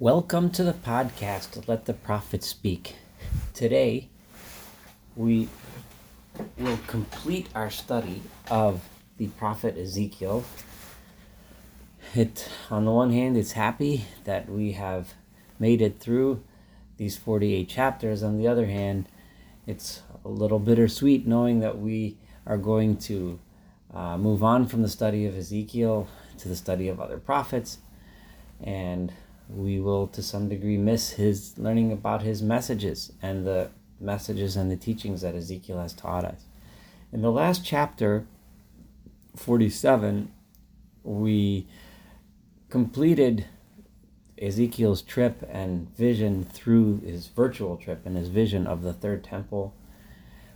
Welcome to the podcast, Let the Prophet Speak. Today, we will complete our study of the prophet Ezekiel. It, on the one hand, it's happy that we have made it through these 48 chapters. On the other hand, it's a little bittersweet knowing that we are going to uh, move on from the study of Ezekiel to the study of other prophets. And we will, to some degree, miss his learning about his messages and the messages and the teachings that Ezekiel has taught us. In the last chapter, 47, we completed Ezekiel's trip and vision through his virtual trip and his vision of the third temple.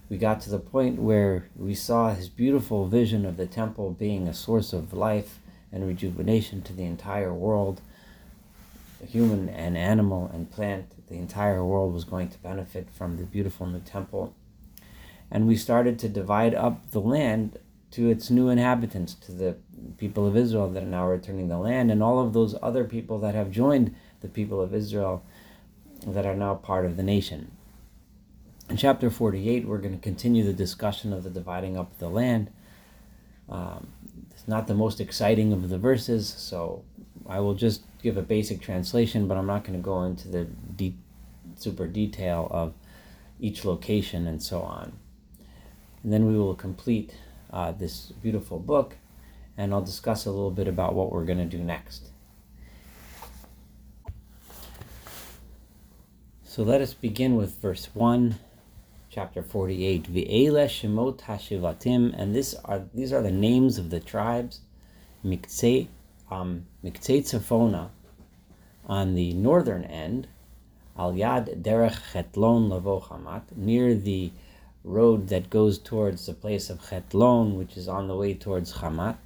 We got to the point where we saw his beautiful vision of the temple being a source of life and rejuvenation to the entire world human and animal and plant, the entire world was going to benefit from the beautiful new temple. And we started to divide up the land to its new inhabitants, to the people of Israel that are now returning the land, and all of those other people that have joined the people of Israel that are now part of the nation. In chapter 48, we're going to continue the discussion of the dividing up of the land. Um, it's not the most exciting of the verses, so I will just give a basic translation, but I'm not going to go into the deep, super detail of each location and so on. And then we will complete uh, this beautiful book, and I'll discuss a little bit about what we're going to do next. So let us begin with verse 1, chapter 48. Ve'ele shemot hashivatim, and this are, these are the names of the tribes. Miktsei um, Tzafona on the northern end, Al Yad Derech Chetlon Lavo Hamat, near the road that goes towards the place of Chetlon, which is on the way towards Hamat.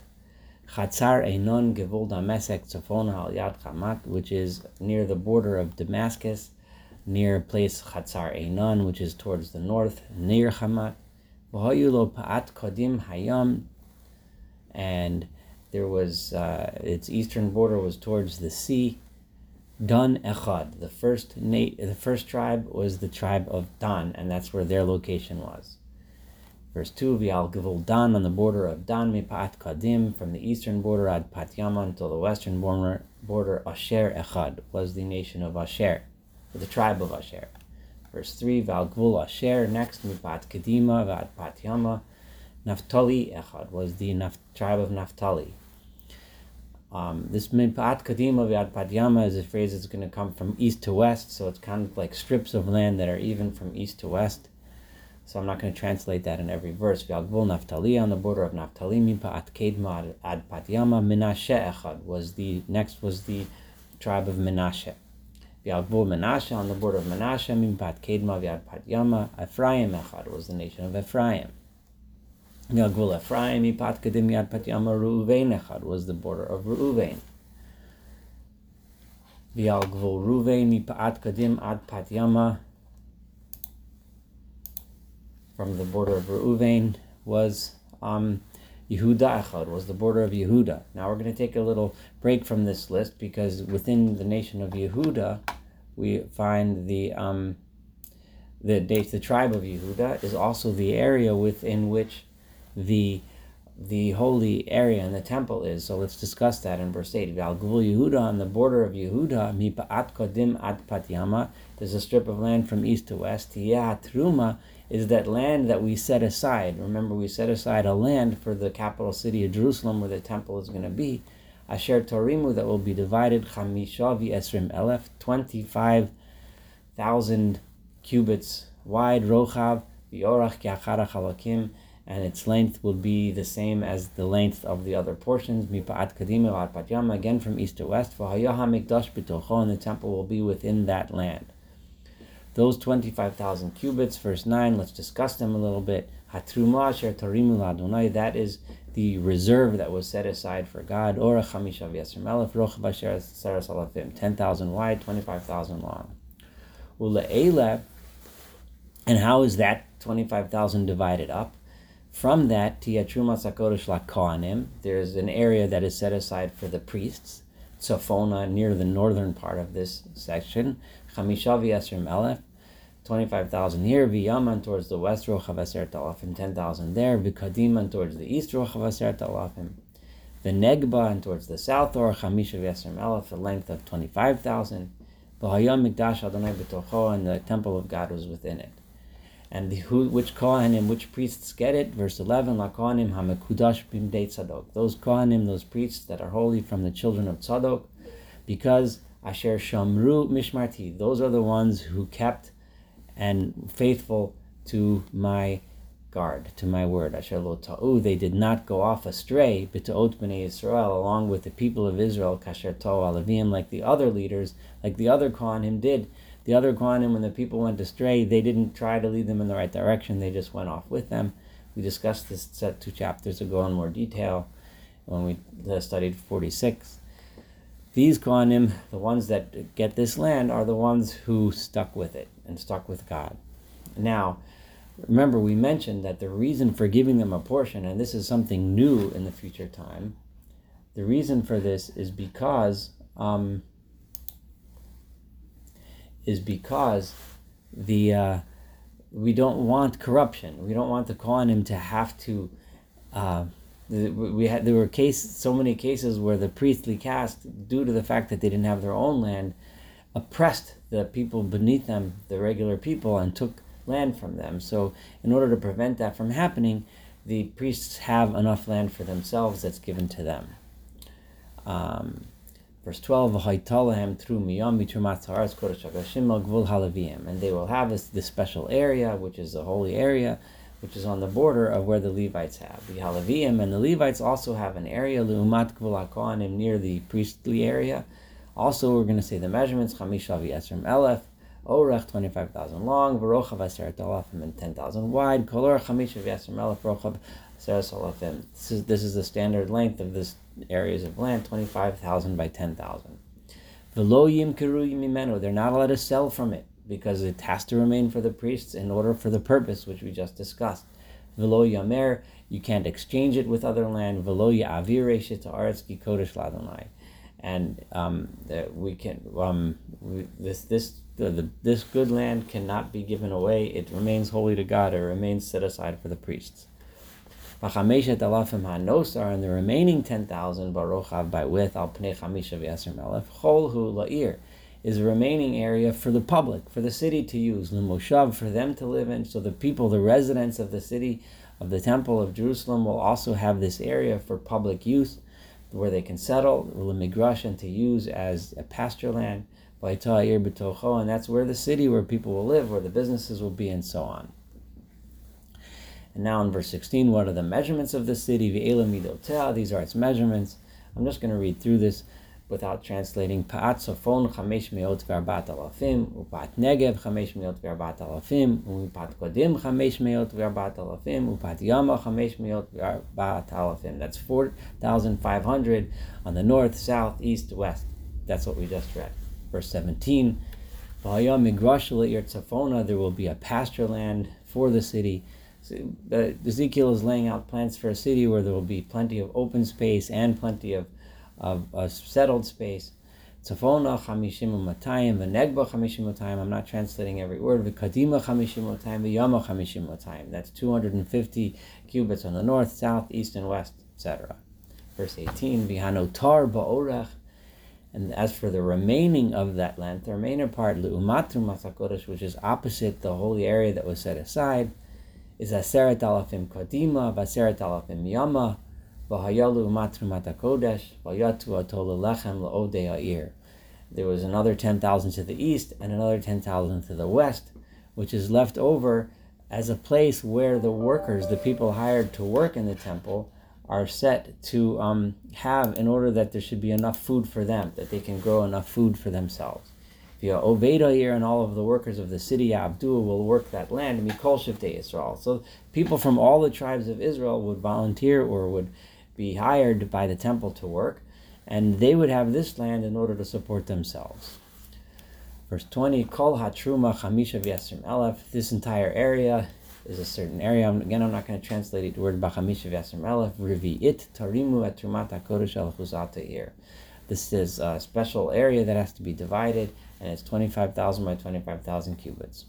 Chatzar Einon Gevul Damesek Tzafona Al Yad Hamat, which is near the border of Damascus, near place Chatzar Einon, which is towards the north, near Hamat. V'hoyulo Pa'at Kodim Hayam, and there was uh, its eastern border was towards the sea. Dan Echad, the first na- the first tribe was the tribe of Dan, and that's where their location was. Verse two, Vial Givul Dan on the border of Dan Mipat Kadim, from the eastern border Ad Patyama until the western border, border Asher Echad was the nation of Asher, the tribe of Asher. Verse three, Val Gvul Asher, next Mipat Kadima, Vad Patyama, Naphtali Echad was the Naf- tribe of Naphtali. Um, this Minpat Kadima Vyad Padyama is a phrase that's going to come from east to west, so it's kind of like strips of land that are even from east to west. So I'm not going to translate that in every verse. Vyalgvul Naphtali on the border of Naphtali, Minpat Kedma Ad Padyama, Menashe Echad was the next was the tribe of Menashe. Vyalgvul Menashe on the border of Menashe, Minpat Kedma Vyad Padyama, Ephraim Echad was the nation of Ephraim. Gagul Ephraim, Ipat Kedim Yad Patyama Reuven Echad was the border of Reuven. Vial Gvul Reuven, Mipat Kedim Ad Patyama from the border of Reuven was um, Yehuda Echad, was the border of Yehuda. Now we're going to take a little break from this list because within the nation of Yehuda, we find the um, the the tribe of Yehuda is also the area within which the the holy area and the temple is. So let's discuss that in verse 8. Val Yehuda, on the border of Yehuda, Mipa'at Kodim At Patyama, there's a strip of land from east to west. Truma is that land that we set aside. Remember, we set aside a land for the capital city of Jerusalem where the temple is going to be. Asher Torimu, that will be divided, Chamishavi Esrim Elef, 25,000 cubits wide, Rochav, Viorach Kiachara Chalakim, and its length will be the same as the length of the other portions. Mipa'at kadima v'at again from east to west. V'hayaha mikdash b'tocho, and the temple will be within that land. Those 25,000 cubits, verse 9, let's discuss them a little bit. That is the reserve that was set aside for God. Ora chamisha v'yasr melech, rochav asher saras alafim, 10,000 wide, 25,000 long. Ule'ele, and how is that 25,000 divided up? From that, Tia Trumas HaKodesh LaKohanim, there's an area that is set aside for the priests. Tzafona, near the northern part of this section. Chamisha v'yesrim elef, 25,000 here, V'yaman towards the west, Rochav Talafim, 10,000 there, V'kadiman towards the east, Rochav Talafim, the Negba and towards the south, or Chamisha v'yesrim elef, a length of 25,000, V'hayam Mikdash Adonai B'tocho, and the temple of God was within it. And the, who, which Kohanim, which priests get it? Verse 11, La Kohanim HaMekudash Bimdei Tzadok. Those Kohanim, those priests that are holy from the children of Tzadok, because Asher Shamru Mishmarti, those are the ones who kept and faithful to my guard, to my word. Asher Lo Ta'u, they did not go off astray, B'ta'ot B'nei Israel, along with the people of Israel, Kasher Ta'u Alavim, like the other leaders, like the other Kohanim did the other Kohanim, when the people went astray, they didn't try to lead them in the right direction. They just went off with them. We discussed this set two chapters ago in more detail when we studied 46. These Kohanim, the ones that get this land, are the ones who stuck with it and stuck with God. Now, remember, we mentioned that the reason for giving them a portion, and this is something new in the future time, the reason for this is because um, is because the uh, we don't want corruption. We don't want the Kohanim to have to. Uh, we had there were case so many cases where the priestly caste, due to the fact that they didn't have their own land, oppressed the people beneath them, the regular people, and took land from them. So, in order to prevent that from happening, the priests have enough land for themselves that's given to them. Um, Verse 12, through miyam halavim. And they will have this, this special area, which is a holy area, which is on the border of where the Levites have. The halavim and the Levites also have an area, leumat gvul near the priestly area. Also, we're going to say the measurements, chamisha v'yesrim elef, orech 25,000 long, v'rochav aseret alafim, and 10,000 wide, kolor chamisha v'yesrim elef, rochav this is, this is the standard length of this areas of land, 25,000 by 10,000. They're not allowed to sell from it because it has to remain for the priests in order for the purpose which we just discussed. Velo yamer, you can't exchange it with other land. Velo kodesh ladonai, and um, we can um, we, this this the, the, this good land cannot be given away. It remains holy to God. It remains set aside for the priests. V'chameshet alafim hanosar, and the remaining 10,000 barochav by width, al pnei chamisha v'yasr melef, chol hu la'ir, is a remaining area for the public, for the city to use, l'moshav, for them to live in, so the people, the residents of the city, of the temple of Jerusalem will also have this area for public use, where they can settle, l'migrash, and to use as a pasture land, and that's where the city where people will live, where the businesses will be, and so on. And now in verse 16, what are the measurements of the city? These are its measurements. I'm just going to read through this without translating. Upat upat upat. That's 4,500 on the north, south, east, west. That's what we just read. Verse 17. There will be a pasture land for the city Ezekiel is laying out plans for a city where there will be plenty of open space and plenty of, of uh, settled space. Tzafona chamishim u'matayim, v'negba. I'm not translating every word. V'kadima chamishim v'yama chamishim. That's 250 cubits on the north, south, east, and west, etc. Verse 18, v'hanotar ba'orech. And as for the remaining of that land, the remaining part, le'umatru masakodesh, which is opposite the holy area that was set aside, is Aseret Alafim Kadima, Vaseret Alafim Yama, Vahayalu Matru Matakodesh, Vayatu Atola Lechem Laode Air. There was another 10,000 to the east and another 10,000 to the west, which is left over as a place where the workers, the people hired to work in the temple, are set to um, have in order that there should be enough food for them, that they can grow enough food for themselves. Oveda here and all of the workers of the city Abdul will work that land, Mikol Shiftei Israel. So people from all the tribes of Israel would volunteer or would be hired by the temple to work, and they would have this land in order to support themselves. Verse 20, Kol Hatruma Chamisha Vyasrim Elef, this entire area is a certain area. Again, I'm not going to translate it the word Bachamisha Vyasrim Elef, Rivi It Tarimu at Trumat HaKodesh El Chuzata Ir This is a special area that has to be divided, and it's 25,000 by 25,000 cubits.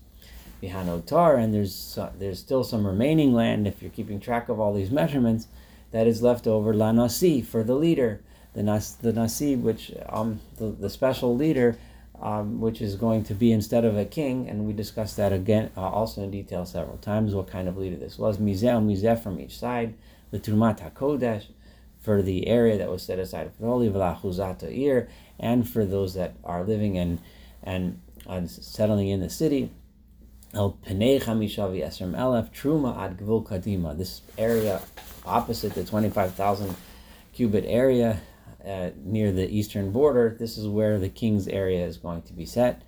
Behind Bihanotar, and there's uh, there's still some remaining land if you're keeping track of all these measurements that is left over la nasi for the leader, the nas the nasi, which um the, the special leader, um, which is going to be instead of a king, and we discussed that again uh, also in detail several times. What kind of leader this was? Mizeh mizeh from each side, the turmat hakodesh for the area that was set aside for the holy ir, and for those that are living in and, and settling in the city El Penei Chamishavi Esrim Elef Truma Ad Gvul Kadima. This area opposite the 25,000 cubit area uh, near the eastern border, this is where the king's area is going to be set.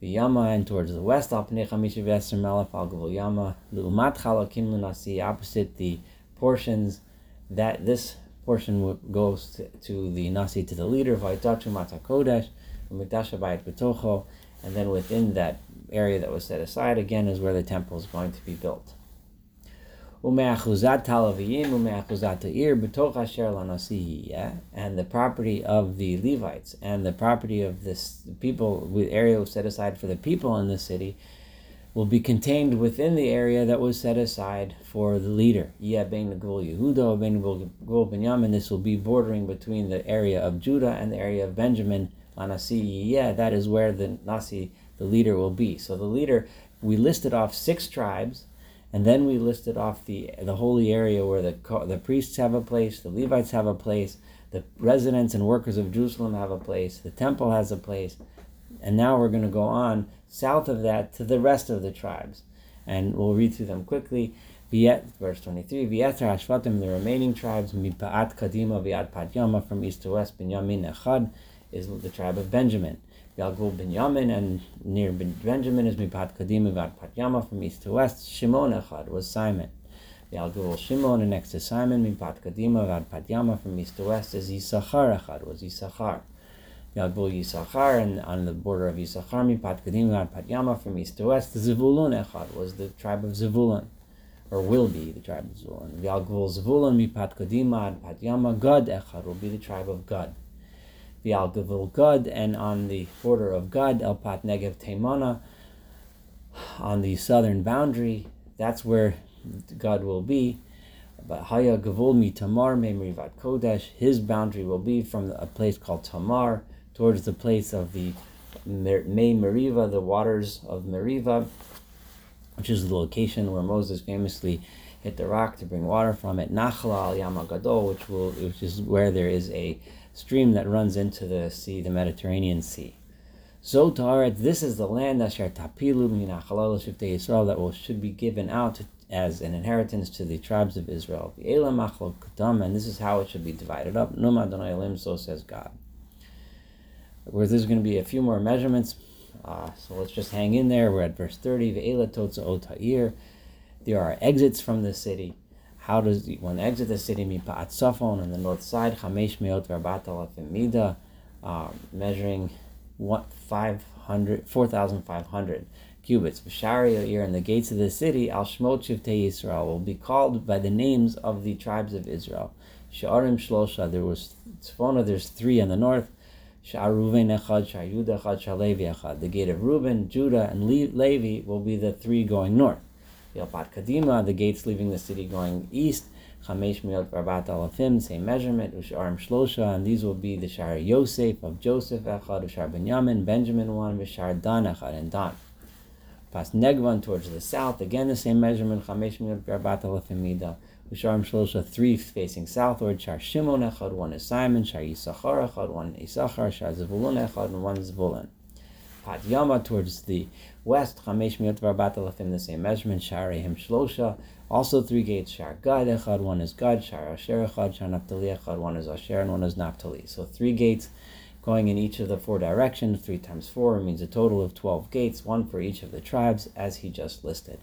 The Yama and towards the west, Al Penei Chamishavi Esrim Elef Al Gvul Yama. Lu'umat Chalakim Lunasi, opposite the portions that this portion goes to, to the Nasi, to the leader, Vaitatu Mata Kodesh, Mikdash Bayit Betocho, and then within that area that was set aside again is where the temple is going to be built. And the property of the Levites and the property of this people, the area set aside for the people in the city, will be contained within the area that was set aside for the leader. Yehuda, This will be bordering between the area of Judah and the area of Benjamin. Yeah, that is where the Nasi the leader will be. So the leader, we listed off six tribes, and then we listed off the the holy area where the the priests have a place, the Levites have a place, the residents and workers of Jerusalem have a place, the temple has a place, and now we're going to go on south of that to the rest of the tribes, and we'll read through them quickly. Verse 23, Vieter Hashvatim, the remaining tribes, Mipaat Kadima, Viat Padyama, from east to west, Binyamin Echad, is the tribe of Benjamin. Yalgul Binyamin, and near Benjamin is Mipat Kadim Mivat Patyama from east to west. Shimon Echad was Simon. Yalgul Shimon, and next to Simon, Mipat Kadim Mivat Patyama from east to west is Yisachar Echad was Yisachar. Yalgul Yisachar, and on the border of Yisachar, Mipat Kadim Mivat Patyama from east to west. Zivulun Echad was the tribe of Zivulun or will be the tribe of Zevulun. Yalgul Zevulun mipat kadima patyama Gad echad will be the tribe of Gad the Al Gavul Gad, and on the border of Gad, El Pat Negev Taimana, on the southern boundary, that's where God will be. But Haya Gavul Mi Tamar Memrivat Kodesh, his boundary will be from a place called Tamar towards the place of the Me Meriva, the waters of Meriva, which is the location where Moses famously hit the rock to bring water from it. Nachla al Yamagadol, which will which is where there is a stream that runs into the sea, the Mediterranean Sea. Zotaret, this is the land Asher Tapilu Minachalal Shifte Israel that will should be given out as an inheritance to the tribes of Israel. And this is how it should be divided up. so says God. Where there's going to be a few more measurements. Uh, so let's just hang in there. We're at verse 30. There are exits from the city. How does one exit the city? Mipa'at Safon on the north side, Chamesh Meot Verbat Mida, uh, measuring what 500, 4,500 cubits. V'shari Yair and the gates of the city, Al Shmot Shivtei Yisrael, will be called by the names of the tribes of Israel. Sha'arim Shlosha, there was Tzfona, there's three in the north. Sha'aruven Echad, Sha'yuda Echad, Sha'levi Echad. The gate of Reuben, Judah, and Levi will be the three going north. Yalpat Kadima, the gates leaving the city going east, Chamesh Miot Barbat Alafim, same measurement, Usharim Shlosha, and these will be the Shar Yosef of Joseph Echad, Ushar Benjamin, Benjamin one, Vishar Dan Echad, and Dan. Past Negvan towards the south, again the same measurement, Chamesh Miot Barbat Alafim Mida, Usharim Shlosha, three facing southward, Shar Shimon Echad, one is Simon, Shar Yisachar Echad, one Isachar, Shar Zevulun Echad, and one is Zevulun. Pat Yama towards the west, Chamesh Miot Varbatalafim, the same measurement, Sharehim Shlosha, also three gates, Shar Gad Echad, one is Gad, Shar Asher Echad, Shar Naphtali Echad, one is Asher, and one is Naphtali. So three gates going in each of the four directions, three times four means a total of 12 gates, one for each of the tribes, as he just listed.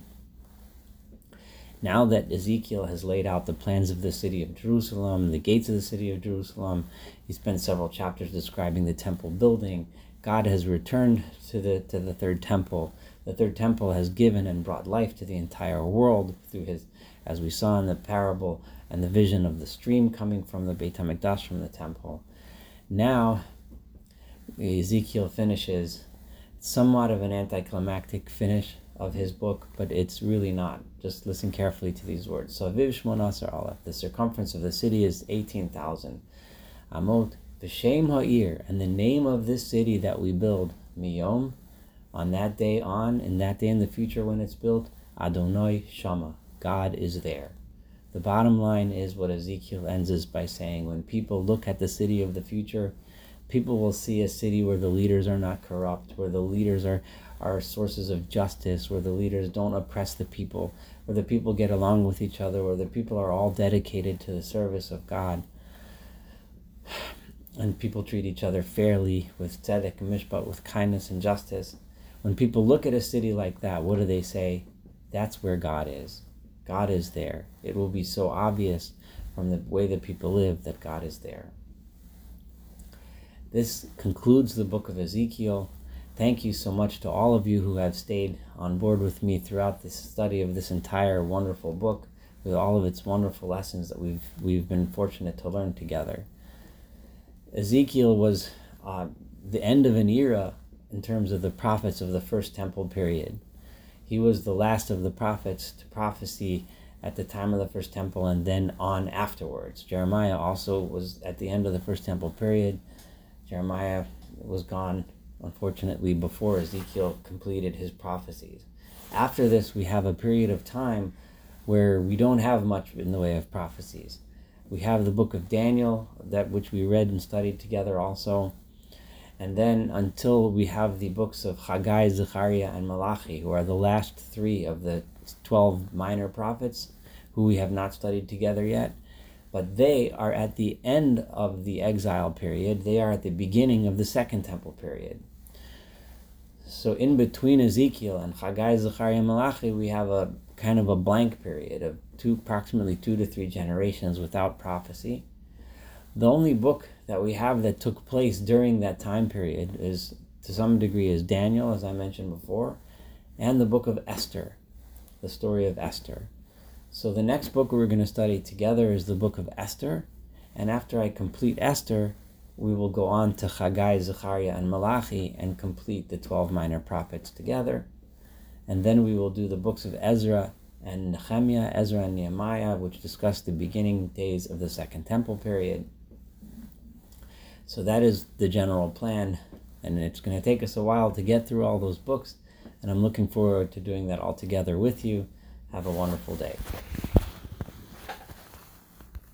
Now that Ezekiel has laid out the plans of the city of Jerusalem, the gates of the city of Jerusalem, he spent several chapters describing the temple building, God has returned to the to the third temple. The third temple has given and brought life to the entire world through his, as we saw in the parable and the vision of the stream coming from the Beit Hamikdash from the temple. Now, Ezekiel finishes somewhat of an anticlimactic finish of his book, but it's really not. Just listen carefully to these words. So, Viv Shmonasar Aleph, the circumference of the city is 18,000. Amot, V'Shem Ha'ir, and the name of this city that we build, Miyom, on that day on, in that day in the future when it's built, Adonai Shama, God is there. The bottom line is what Ezekiel ends is by saying when people look at the city of the future, people will see a city where the leaders are not corrupt, where the leaders are, are sources of justice, where the leaders don't oppress the people, where the people get along with each other, where the people are all dedicated to the service of God. And people treat each other fairly with tzedek and mishpat, with kindness and justice. When people look at a city like that, what do they say? That's where God is. God is there. It will be so obvious from the way that people live that God is there. This concludes the book of Ezekiel. Thank you so much to all of you who have stayed on board with me throughout this study of this entire wonderful book with all of its wonderful lessons that we've we've been fortunate to learn together. Ezekiel was uh, the end of an era in terms of the prophets of the first temple period. He was the last of the prophets to prophecy at the time of the first temple and then on afterwards. Jeremiah also was at the end of the first temple period. Jeremiah was gone, unfortunately, before Ezekiel completed his prophecies. After this, we have a period of time where we don't have much in the way of prophecies. We have the book of Daniel, that which we read and studied together also. And then until we have the books of Haggai, Zechariah, and Malachi, who are the last three of the 12 minor prophets who we have not studied together yet. But they are at the end of the exile period, they are at the beginning of the second temple period. So in between Ezekiel and Haggai, Zechariah, Malachi, we have a kind of a blank period of two, approximately two to three generations without prophecy. The only book that we have that took place during that time period is, to some degree, is Daniel, as I mentioned before, and the book of Esther, the story of Esther. So the next book we're going to study together is the book of Esther, and after I complete Esther, we will go on to Haggai, Zechariah, and Malachi and complete the 12 minor prophets together. And then we will do the books of Ezra and Nehemiah, Ezra and Nehemiah, which discuss the beginning days of the Second Temple period. So that is the general plan, and it's going to take us a while to get through all those books, and I'm looking forward to doing that all together with you. Have a wonderful day.